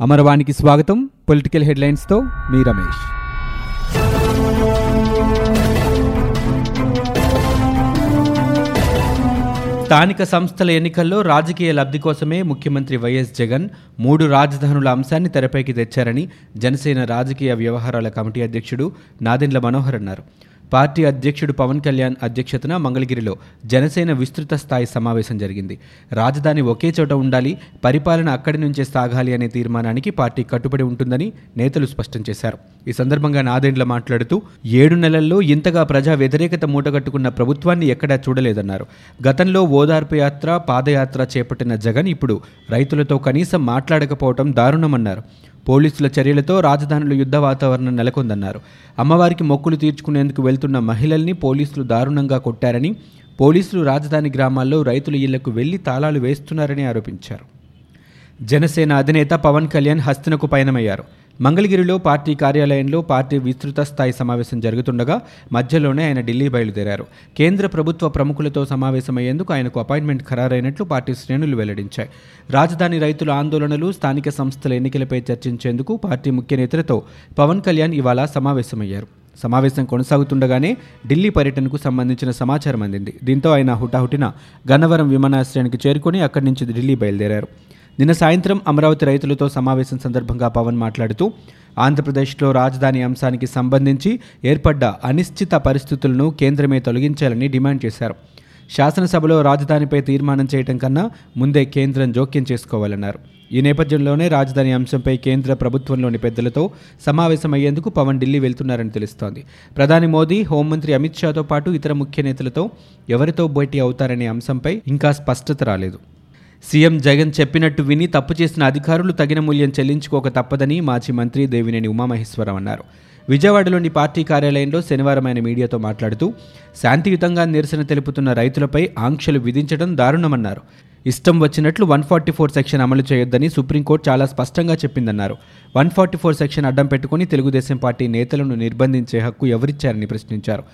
అమరవాణికి స్వాగతం. పొలిటికల్ హెడ్లైన్స్తో మీ రమేష్. స్థానిక సంస్థల ఎన్నికల్లో రాజకీయ లబ్ధి కోసమే ముఖ్యమంత్రి వైఎస్ జగన్ మూడు రాజధానుల అంశాన్ని తెరపైకి తెచ్చారని జనసేన రాజకీయ వ్యవహారాల కమిటీ అధ్యక్షుడు నాదెండ్ల మనోహర్ అన్నారు. పార్టీ అధ్యక్షుడు పవన్ కళ్యాణ్ అధ్యక్షతన మంగళగిరిలో జనసేన విస్తృత స్థాయి సమావేశం జరిగింది. రాజధాని ఒకే చోట ఉండాలి పరిపాలన అక్కడి నుంచే సాగాలి అనే తీర్మానానికి పార్టీ కట్టుబడి ఉంటుందని నేతలు స్పష్టం చేశారు. ఈ సందర్భంగా నాదెండ్ల మాట్లాడుతూ ఏడు నెలల్లో ఇంతగా ప్రజా వ్యతిరేకత మూటగట్టుకున్న ప్రభుత్వాన్ని ఎక్కడా చూడలేదన్నారు. గతంలో ఓదార్పు యాత్ర పాదయాత్ర చేపట్టిన జగన్ ఇప్పుడు రైతులతో కనీసం మాట్లాడకపోవడం దారుణమన్నారు. పోలీసుల చర్యలతో రాజధానిలో యుద్ధ వాతావరణం నెలకొందన్నారు. అమ్మవారికి మొక్కులు తీర్చుకునేందుకు వెళ్తున్న మహిళల్ని పోలీసులు దారుణంగా కొట్టారని పోలీసులు రాజధాని గ్రామాల్లో రైతుల ఇళ్ళకు వెళ్ళి తాళాలు వేస్తున్నారని ఆరోపించారు. జనసేన అధినేత పవన్ కళ్యాణ్ హస్తినకు పయనమయ్యారు. మంగళగిరిలో పార్టీ కార్యాలయంలో పార్టీ విస్తృత స్థాయి సమావేశం జరుగుతుండగా మధ్యలోనే ఆయన ఢిల్లీ బయలుదేరారు. కేంద్ర ప్రభుత్వ ప్రముఖులతో సమావేశమయ్యేందుకు ఆయనకు అపాయింట్మెంట్ ఖరారైనట్లు పార్టీ శ్రేణులు వెల్లడించాయి. రాజధాని రైతుల ఆందోళనలు స్థానిక సంస్థల ఎన్నికలపై చర్చించేందుకు పార్టీ ముఖ్య నేతలతో పవన్ కళ్యాణ్ ఇవాళ సమావేశమయ్యారు. సమావేశం కొనసాగుతుండగానే ఢిల్లీ పర్యటనకు సంబంధించిన సమాచారం అందింది. దీంతో ఆయన హుటాహుటిన గన్నవరం విమానాశ్రయానికి చేరుకుని అక్కడి నుంచి ఢిల్లీ బయలుదేరారు. నిన్న సాయంత్రం అమరావతి రైతులతో సమావేశం సందర్భంగా పవన్ మాట్లాడుతూ ఆంధ్రప్రదేశ్లో రాజధాని అంశానికి సంబంధించి ఏర్పడ్డ అనిశ్చిత పరిస్థితులను కేంద్రమే తొలగించాలని డిమాండ్ చేశారు. శాసనసభలో రాజధానిపై తీర్మానం చేయటం కన్నా ముందే కేంద్రం జోక్యం చేసుకోవాలన్నారు. ఈ నేపథ్యంలోనే రాజధాని అంశంపై కేంద్ర ప్రభుత్వంలోని పెద్దలతో సమావేశమయ్యేందుకు పవన్ ఢిల్లీ వెళ్తున్నారని తెలుస్తోంది. ప్రధాని మోదీ హోంమంత్రి అమిత్ షాతో పాటు ఇతర ముఖ్య నేతలతో ఎవరితో భేటీ అవుతారనే అంశంపై ఇంకా స్పష్టత రాలేదు. సీఎం జగన్ చెప్పినట్టు విని తప్పు చేసిన అధికారులు తగిన మూల్యం చెల్లించుకోక తప్పదని మాజీ మంత్రి దేవినేని ఉమామహేశ్వరరావు అన్నారు. విజయవాడలోని పార్టీ కార్యాలయంలో శనివారం ఆయన మీడియాతో మాట్లాడుతూ శాంతియుతంగా నిరసన తెలుపుతున్న రైతులపై ఆంక్షలు విధించడం దారుణమన్నారు. ఇష్టం వచ్చినట్లు వన్ ఫార్టీ ఫోర్ సెక్షన్ అమలు చేయొద్దని సుప్రీంకోర్టు చాలా స్పష్టంగా చెప్పిందన్నారు. వన్ ఫార్టీ ఫోర్ సెక్షన్ అడ్డం పెట్టుకుని తెలుగుదేశం పార్టీ నేతలను నిర్బంధించే హక్కు ఎవరిచ్చారని ప్రశ్నించారు.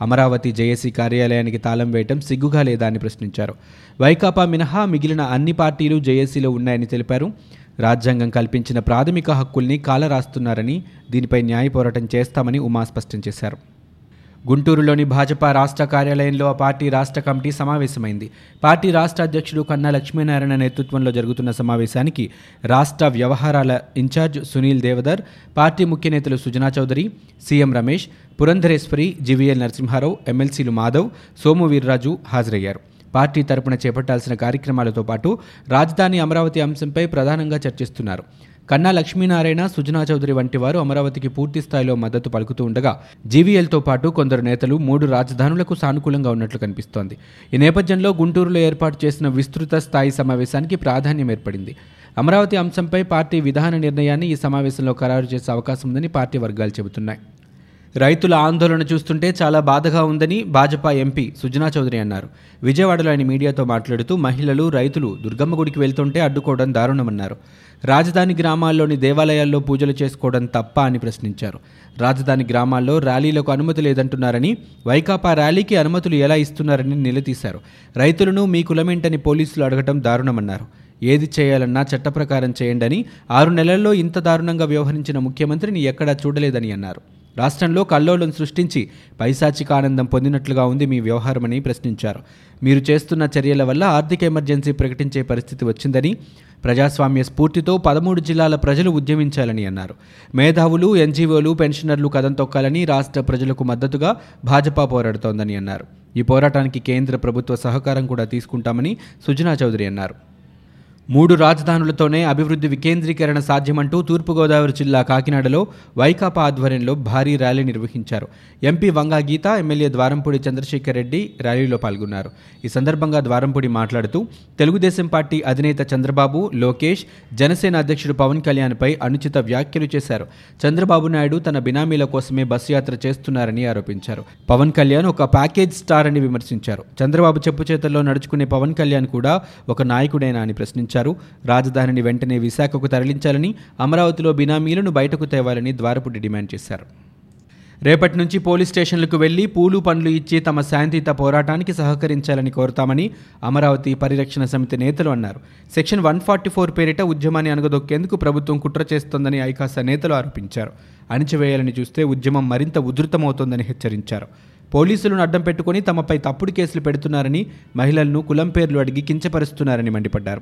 అమరావతి జేఏసీ కార్యాలయానికి తాళం వేయటం సిగ్గుగా లేదా అని ప్రశ్నించారు. వైకాపా మినహా మిగిలిన అన్ని పార్టీలు జేఏసీలో ఉన్నాయని తెలిపారు. రాజ్యాంగం కల్పించిన ప్రాథమిక హక్కుల్ని కాలరాస్తున్నారని దీనిపై న్యాయ పోరాటం చేస్తామని ఉమా స్పష్టం చేశారు. గుంటూరులోని భాజపా రాష్ట్ర కార్యాలయంలో ఆ పార్టీ రాష్ట్ర కమిటీ సమావేశమైంది. పార్టీ రాష్ట్ర అధ్యక్షుడు కన్నా లక్ష్మీనారాయణ నేతృత్వంలో జరుగుతున్న సమావేశానికి రాష్ట్ర వ్యవహారాల ఇన్ఛార్జ్ సునీల్ దేవదర్ పార్టీ ముఖ్య నేతలు Sujana Chowdary CM Ramesh Purandeswari G V L Narasimha Rao ఎమ్మెల్సీలు మాధవ్ సోము వీర్రాజు హాజరయ్యారు. పార్టీ తరపున చేపట్టాల్సిన కార్యక్రమాలతో పాటు రాజధాని అమరావతి అంశంపై ప్రధానంగా చర్చిస్తున్నారు. కన్నా లక్ష్మీనారాయణ సుజనా చౌదరి వంటి వారు అమరావతికి పూర్తి స్థాయిలో మద్దతు పలుకుతూ ఉండగా జీవీఎల్తో పాటు కొందరు నేతలు మూడు రాజధానులకు సానుకూలంగా ఉన్నట్లు కనిపిస్తోంది. ఈ నేపథ్యంలో గుంటూరులో ఏర్పాటు చేసిన విస్తృత స్థాయి సమావేశానికి ప్రాధాన్యం ఏర్పడింది. అమరావతి అంశంపై పార్టీ విధాన నిర్ణయాన్ని ఈ సమావేశంలో ఖరారు చేసే అవకాశం ఉందని పార్టీ వర్గాలు చెబుతున్నాయి. రైతుల ఆందోళన చూస్తుంటే చాలా బాధగా ఉందని భాజపా ఎంపీ సుజనా చౌదరి అన్నారు. విజయవాడలో ఆయన మీడియాతో మాట్లాడుతూ మహిళలు రైతులు దుర్గమ్మ గుడికి వెళ్తుంటే అడ్డుకోవడం దారుణమన్నారు. రాజధాని గ్రామాల్లోని దేవాలయాల్లో పూజలు చేసుకోవడం తప్ప అని ప్రశ్నించారు. రాజధాని గ్రామాల్లో ర్యాలీలకు అనుమతి లేదంటున్నారని వైకాపా ర్యాలీకి అనుమతులు ఎలా ఇస్తున్నారని నిలదీశారు. రైతులను మీ కులమేంటని పోలీసులు అడగటం దారుణమన్నారు. ఏది చేయాలన్నా చట్ట ప్రకారం చేయండి ఆరు నెలల్లో ఇంత దారుణంగా వ్యవహరించిన ముఖ్యమంత్రిని ఎక్కడా చూడలేదని అన్నారు. రాష్ట్రంలో కల్లోలం సృష్టించి పైశాచిక ఆనందం పొందినట్లుగా ఉంది మీ వ్యవహారమని ప్రశ్నించారు. మీరు చేస్తున్న చర్యల వల్ల ఆర్థిక ఎమర్జెన్సీ ప్రకటించే పరిస్థితి వచ్చిందని ప్రజాస్వామ్య స్ఫూర్తితో పదమూడు జిల్లాల ప్రజలు ఉద్యమించాలని అన్నారు. మేధావులు ఎన్జీఓలు పెన్షనర్లు కథం తొక్కాలని రాష్ట్ర ప్రజలకు మద్దతుగా భాజపా పోరాడుతోందని అన్నారు. ఈ పోరాటానికి కేంద్ర ప్రభుత్వ సహకారం కూడా తీసుకుంటామని సుజనా చౌదరి అన్నారు. మూడు రాజధానులతోనే అభివృద్ధి వికేంద్రీకరణ సాధ్యమంటూ తూర్పుగోదావరి జిల్లా కాకినాడలో వైకాపా ఆధ్వర్యంలో భారీ ర్యాలీ నిర్వహించారు. ఎంపీ వంగా గీత ఎమ్మెల్యే ద్వారంపూడి చంద్రశేఖర్ రెడ్డి ర్యాలీలో పాల్గొన్నారు. ఈ సందర్భంగా ద్వారంపూడి మాట్లాడుతూ తెలుగుదేశం పార్టీ అధినేత చంద్రబాబు లోకేష్ జనసేన అధ్యక్షుడు పవన్ కళ్యాణ్పై అనుచిత వ్యాఖ్యలు చేశారు. చంద్రబాబు నాయుడు తన బినామీల కోసమే బస్సు యాత్ర చేస్తున్నారని ఆరోపించారు. పవన్ కళ్యాణ్ ఒక ప్యాకేజ్ స్టార్ అని విమర్శించారు. చంద్రబాబు చెప్పు చేతల్లో నడుచుకునే పవన్ కళ్యాణ్ కూడా ఒక నాయకుడేనా అని ప్రశ్నించారు. రాజధానిని వెంటనే విశాఖకు తరలించాలని అమరావతిలో బినామీలను బయటకు తేవాలని ద్వారపుడి డిమాండ్ చేశారు. రేపటి నుంచి పోలీస్ స్టేషన్లకు వెళ్ళి పూలు పండ్లు ఇచ్చి తమ శాంతియుత పోరాటానికి సహకరించాలని కోరుతామని అమరావతి పరిరక్షణ సమితి నేతలు అన్నారు. సెక్షన్ వన్ ఫార్టీ ఫోర్ పేరిట ఉద్యమాన్ని అనగదొక్కేందుకు ప్రభుత్వం కుట్ర చేస్తోందని ఐకాస నేతలు ఆరోపించారు. అణిచివేయాలని చూస్తే ఉద్యమం మరింత ఉధృతమవుతోందని హెచ్చరించారు. పోలీసులను అడ్డం పెట్టుకుని తమపై తప్పుడు కేసులు పెడుతున్నారని మహిళలను కులం పేర్లు అడిగి కించపరుస్తున్నారని మండిపడ్డారు.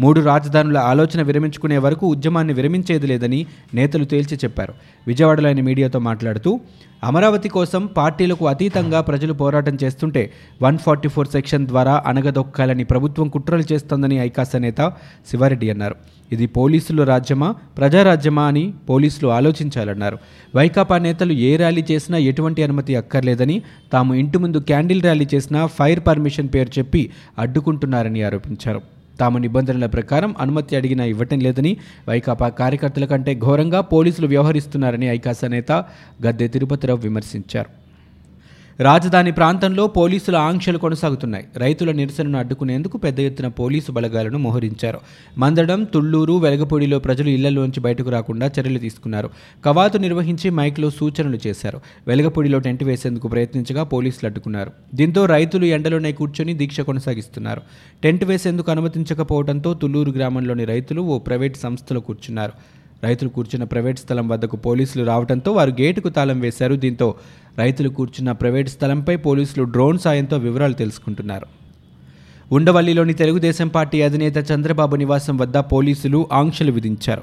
మూడు రాజధానుల ఆలోచన విరమించుకునే వరకు ఉద్యమాన్ని విరమించేది లేదని నేతలు తేల్చి చెప్పారు. విజయవాడలో ఆయన మీడియాతో మాట్లాడుతూ అమరావతి కోసం పార్టీలకు అతీతంగా ప్రజలు పోరాటం చేస్తుంటే వన్ ఫార్టీ ఫోర్ సెక్షన్ ద్వారా అణగదొక్కాలని ప్రభుత్వం కుట్రలు చేస్తోందని ఐకాస నేత శివారెడ్డి అన్నారు. ఇది పోలీసుల రాజ్యమా ప్రజారాజ్యమా అని పోలీసులు ఆలోచించాలన్నారు. వైకాపా నేతలు ఏ ర్యాలీ చేసినా ఎటువంటి అనుమతి అక్కర్లేదని తాము ఇంటి ముందు క్యాండిల్ ర్యాలీ చేసినా ఫైర్ పర్మిషన్ పేరు చెప్పి అడ్డుకుంటున్నారని ఆరోపించారు. తాము నిబంధనల ప్రకారం అనుమతి అడిగినా ఇవ్వటం లేదని వైకాపా కార్యకర్తల కంటే ఘోరంగా పోలీసులు వ్యవహరిస్తున్నారని ఐకాస నేత గద్దె తిరుపతిరావు విమర్శించారు. రాజధాని ప్రాంతంలో పోలీసుల ఆంక్షలు కొనసాగుతున్నాయి. రైతుల నిరసనను అడ్డుకునేందుకు పెద్ద ఎత్తున పోలీసు బలగాలను మోహరించారు. మందడం తుళ్ళూరు వెలగపూడిలో ప్రజలు ఇళ్ళలోంచి బయటకు రాకుండా చర్యలు తీసుకున్నారు. కవాతు నిర్వహించి మైక్లో సూచనలు చేశారు. వెలగపూడిలో టెంట్ వేసేందుకు ప్రయత్నించగా పోలీసులు అడ్డుకున్నారు. దీంతో రైతులు ఎండలోనే కూర్చొని దీక్ష కొనసాగిస్తున్నారు. టెంట్ వేసేందుకు అనుమతించకపోవడంతో తుళ్ళూరు గ్రామంలోని రైతులు ఓ ప్రైవేట్ సంస్థలో కూర్చున్నారు. రైతులు కూర్చున్న ప్రైవేట్ స్థలం వద్దకు పోలీసులు రావడంతో వారు గేటుకు తాళం వేశారు. దీంతో రైతులు కూర్చున్న ప్రైవేట్ స్థలంపై పోలీసులు డ్రోన్ సాయంతో వివరాలు తెలుసుకుంటున్నారు. ఉండవల్లిలోని తెలుగుదేశం పార్టీ అధినేత చంద్రబాబు నివాసం వద్ద పోలీసులు ఆంక్షలు విధించారు.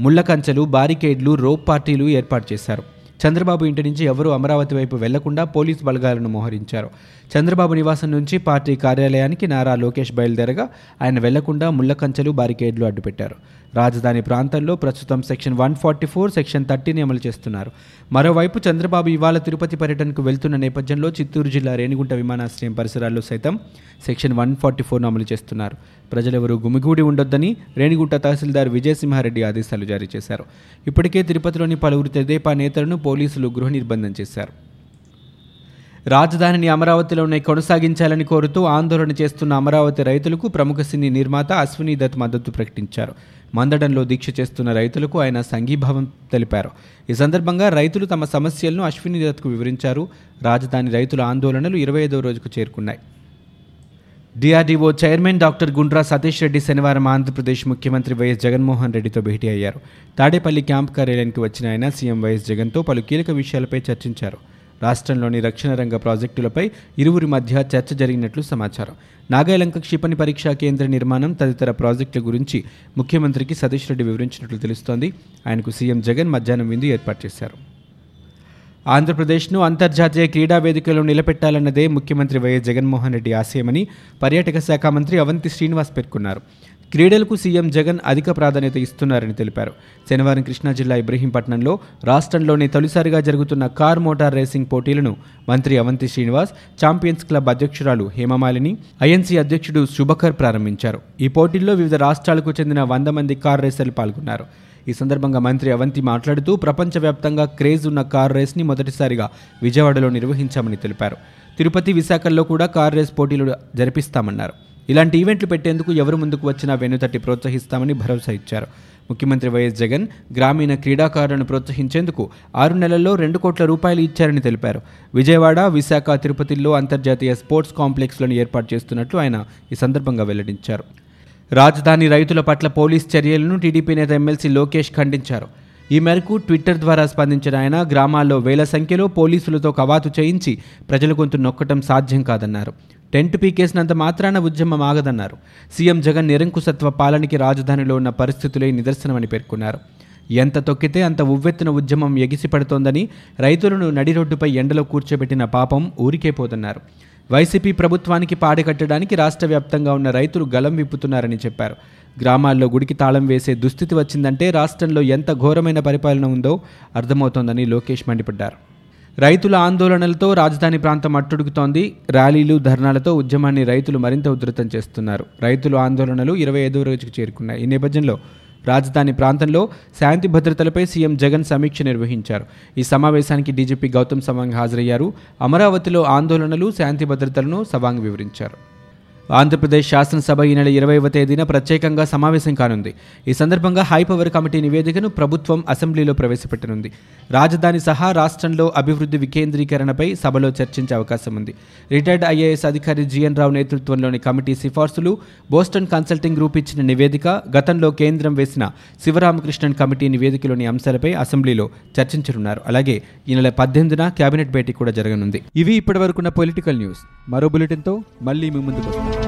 ముళ్ళ కంచెలు బారికేడ్లు రోప్ పార్టీలు ఏర్పాటు చేశారు. చంద్రబాబు ఇంటి నుంచి ఎవరూ అమరావతి వైపు వెళ్ళకుండా పోలీసు బలగాలను మోహరించారు. చంద్రబాబు నివాసం నుంచి పార్టీ కార్యాలయానికి నారా లోకేష్ బయలుదేరగా ఆయన వెళ్ళకుండా ముళ్ళకంచెలు బారికేడ్లు అడ్డుపెట్టారు. రాజధాని ప్రాంతంలో ప్రస్తుతం section one forty four section థర్టీని అమలు చేస్తున్నారు. మరోవైపు చంద్రబాబు ఇవాళ తిరుపతి పర్యటనకు వెళ్తున్న నేపథ్యంలో చిత్తూరు జిల్లా రేణిగుంట విమానాశ్రయం పరిసరాల్లో సైతం సెక్షన్ వన్ ఫార్టీ ఫోర్ను అమలు చేస్తున్నారు. ప్రజలెవరూ గుమిగూడి ఉండొద్దని రేణిగుంట తహసీల్దార్ విజయసింహారెడ్డి ఆదేశాలు జారీ చేశారు. ఇప్పటికే తిరుపతిలోని పలువురు తెదేపా నేతలను పోలీసులు గృహ నిర్బంధం చేశారు. రాజధానిని అమరావతిలోనే కొనసాగించాలని కోరుతూ ఆందోళన చేస్తున్న అమరావతి రైతులకు ప్రముఖ సినీ నిర్మాత అశ్విని దత్ మద్దతు ప్రకటించారు. మందడంలో దీక్ష చేస్తున్న రైతులకు ఆయన సంఘీభావం తెలిపారు. ఈ సందర్భంగా రైతులు తమ సమస్యలను అశ్విని దత్కు వివరించారు. రాజధాని రైతుల ఆందోళనలు ఇరవై ఐదో రోజుకు చేరుకున్నాయి. DRDO chairman doctor Gundra Satish Reddy శనివారం ఆంధ్రప్రదేశ్ ముఖ్యమంత్రి వైఎస్ జగన్మోహన్ రెడ్డితో భేటీ అయ్యారు. తాడేపల్లి క్యాంప్ కార్యాలయానికి వచ్చిన ఆయన సీఎం వైఎస్ జగన్తో పలు కీలక విషయాలపై చర్చించారు. రాష్ట్రంలోని రక్షణ రంగ ప్రాజెక్టులపై ఇరువురి మధ్య చర్చ జరిగినట్లు సమాచారం. నాగాలంక క్షిపణి పరీక్షా కేంద్ర నిర్మాణం తదితర ప్రాజెక్టుల గురించి ముఖ్యమంత్రికి సతీష్ రెడ్డి వివరించినట్లు తెలుస్తోంది. ఆయనకు సీఎం జగన్ మధ్యాహ్నం విందు ఏర్పాటు చేశారు. ఆంధ్రప్రదేశ్ను అంతర్జాతీయ క్రీడా వేదికలో నిలబెట్టాలన్నదే ముఖ్యమంత్రి వైఎస్ జగన్మోహన్ రెడ్డి ఆశయమని పర్యాటక శాఖ మంత్రి అవంతి శ్రీనివాస్ పేర్కొన్నారు. క్రీడలకు సీఎం జగన్ అధిక ప్రాధాన్యత ఇస్తున్నారని తెలిపారు. శనివారం కృష్ణా జిల్లా ఇబ్రహీంపట్నంలో రాష్ట్రంలోని తొలిసారిగా జరుగుతున్న కార్ మోటార్ రేసింగ్ పోటీలను మంత్రి అవంతి శ్రీనివాస్ ఛాంపియన్స్ క్లబ్ అధ్యక్షురాలు హేమమాలిని ఐఎన్సీ అధ్యక్షుడు శుభకర్ ప్రారంభించారు. ఈ పోటీల్లో వివిధ రాష్ట్రాలకు చెందిన వంద మంది కార్ రేసర్లు పాల్గొన్నారు. ఈ సందర్భంగా మంత్రి అవంతి మాట్లాడుతూ ప్రపంచవ్యాప్తంగా క్రేజ్ ఉన్న కార్ రేస్ని మొదటిసారిగా విజయవాడలో నిర్వహించామని తెలిపారు. తిరుపతి విశాఖల్లో కూడా కార్ రేస్ పోటీలు జరిపిస్తామన్నారు. ఇలాంటి ఈవెంట్లు పెట్టేందుకు ఎవరు ముందుకు వచ్చినా వెనుతట్టి ప్రోత్సహిస్తామని భరోసా ఇచ్చారు. ముఖ్యమంత్రి వైఎస్ జగన్ గ్రామీణ క్రీడాకారులను ప్రోత్సహించేందుకు ఆరు నెలల్లో రెండు కోట్ల రూపాయలు ఇచ్చారని తెలిపారు. విజయవాడ విశాఖ తిరుపతిలో అంతర్జాతీయ స్పోర్ట్స్ కాంప్లెక్స్లను ఏర్పాటు చేస్తున్నట్లు ఆయన ఈ సందర్భంగా వెల్లడించారు. రాజధాని రైతుల పట్ల పోలీస్ చర్యలను టీడీపీ నేత ఎమ్మెల్సీ లోకేష్ ఖండించారు. ఈ మేరకు ట్విట్టర్ ద్వారా స్పందించిన ఆయన గ్రామాల్లో వేల సంఖ్యలో పోలీసులతో కవాతు చేయించి ప్రజల గొంతు నొక్కటం సాధ్యం కాదన్నారు. టెంట్ పీకేసినంత మాత్రాన ఉద్యమం ఆగదన్నారు. సీఎం జగన్ నిరంకుశత్వ పాలనకి రాజధానిలో ఉన్న పరిస్థితులే నిదర్శనమని పేర్కొన్నారు. ఎంత తొక్కితే అంత ఉవ్వెత్తున ఉద్యమం ఎగిసిపడుతోందని రైతులను నడిరోడ్డుపై ఎండలో కూర్చోబెట్టిన పాపం ఊరికే పోతున్నారు వైసీపీ ప్రభుత్వానికి పాడికట్టడానికి రాష్ట్ర వ్యాప్తంగా ఉన్న రైతులు గలం విప్పుతున్నారని చెప్పారు. గ్రామాల్లో గుడికి తాళం వేసే దుస్థితి వచ్చిందంటే రాష్ట్రంలో ఎంత ఘోరమైన పరిపాలన ఉందో అర్థమవుతోందని లోకేష్ మండిపడ్డారు. రైతుల ఆందోళనలతో రాజధాని ప్రాంతం అట్టుడుగుతోంది ర్యాలీలు ధర్నాలతో ఉద్యమాన్ని రైతులు మరింత ఉధృతం చేస్తున్నారు. రైతుల ఆందోళనలు ఇరవై ఐదో రోజుకు చేరుకున్నాయి. ఈ నేపథ్యంలో రాజధాని ప్రాంతంలో శాంతి భద్రతలపై సీఎం జగన్ సమీక్ష నిర్వహించారు. ఈ సమావేశానికి డీజీపీ గౌతమ్ సవాంగ్ హాజరయ్యారు. అమరావతిలో ఆందోళనలు శాంతి భద్రతలను సవాంగ్ వివరించారు. ఆంధ్రప్రదేశ్ శాసనసభ ఈ నెల ఇరవైవ తేదీన ప్రత్యేకంగా సమావేశం కానుంది. ఈ సందర్భంగా హైపవర్ కమిటీ నివేదికను ప్రభుత్వం అసెంబ్లీలో ప్రవేశపెట్టనుంది. రాజధాని సహా రాష్ట్రంలో అభివృద్ధి వికేంద్రీకరణపై సభలో చర్చించే అవకాశం ఉంది. రిటైర్డ్ ఐఏఎస్ అధికారి జిఎన్ రావు నేతృత్వంలోని కమిటీ సిఫార్సులు బోస్టన్ కన్సల్టింగ్ గ్రూప్ ఇచ్చిన నివేదిక గతంలో కేంద్రం వేసిన శివరామకృష్ణన్ కమిటీ నివేదికలోని అంశాలపై అసెంబ్లీలో చర్చించనున్నారు. అలాగే ఈ నెల పద్దెనిమిదిన కేబినెట్ భేటీ కూడా జరగనుంది. ఇవి ఇప్పటివరకున్న పొలిటికల్ న్యూస్. మరో బులెటిన్తో మళ్ళీ మీ ముందుకు వస్తాం.